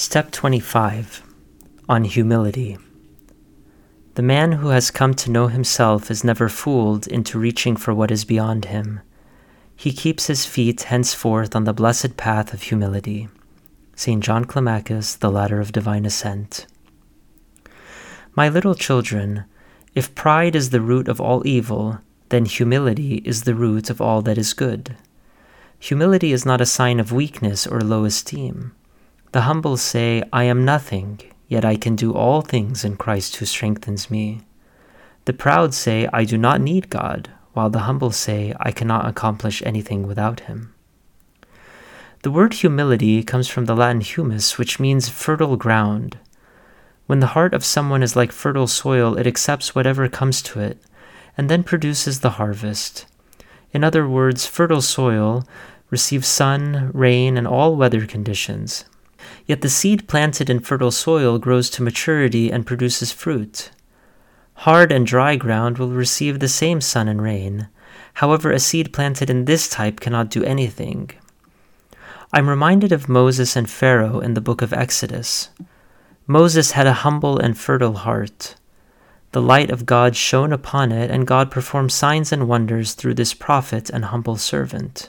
Step 25 On Humility. The man who has come to know himself is never fooled into reaching for what is beyond him. He keeps his feet henceforth on the blessed path of humility. St. John Climacus, The Ladder of Divine Ascent. My little children, if pride is the root of all evil, then humility is the root of all that is good. Humility is not a sign of weakness or low esteem. The humble say, I am nothing, yet I can do all things in Christ who strengthens me. The proud say, I do not need God, while the humble say, I cannot accomplish anything without him. The word humility comes from the Latin humus, which means fertile ground. When the heart of someone is like fertile soil, it accepts whatever comes to it, and then produces the harvest. In other words, fertile soil receives sun, rain, and all weather conditions. Yet the seed planted in fertile soil grows to maturity and produces fruit. Hard and dry ground will receive the same sun and rain. However, a seed planted in this type cannot do anything. I'm reminded of Moses and Pharaoh in the book of Exodus. Moses had a humble and fertile heart. The light of God shone upon it, and God performed signs and wonders through this prophet and humble servant.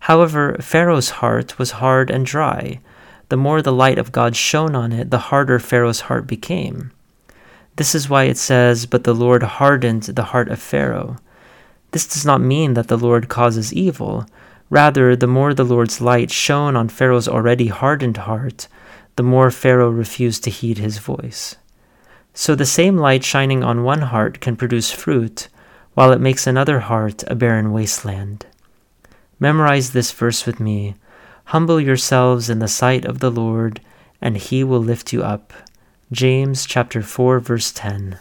However, Pharaoh's heart was hard and dry. The more the light of God shone on it, the harder Pharaoh's heart became. This is why it says, But the Lord hardened the heart of Pharaoh. This does not mean that the Lord causes evil. Rather, the more the Lord's light shone on Pharaoh's already hardened heart, the more Pharaoh refused to heed his voice. So the same light shining on one heart can produce fruit, while it makes another heart a barren wasteland. Memorize this verse with me. Humble yourselves in the sight of the Lord, and he will lift you up. James chapter 4 verse 10.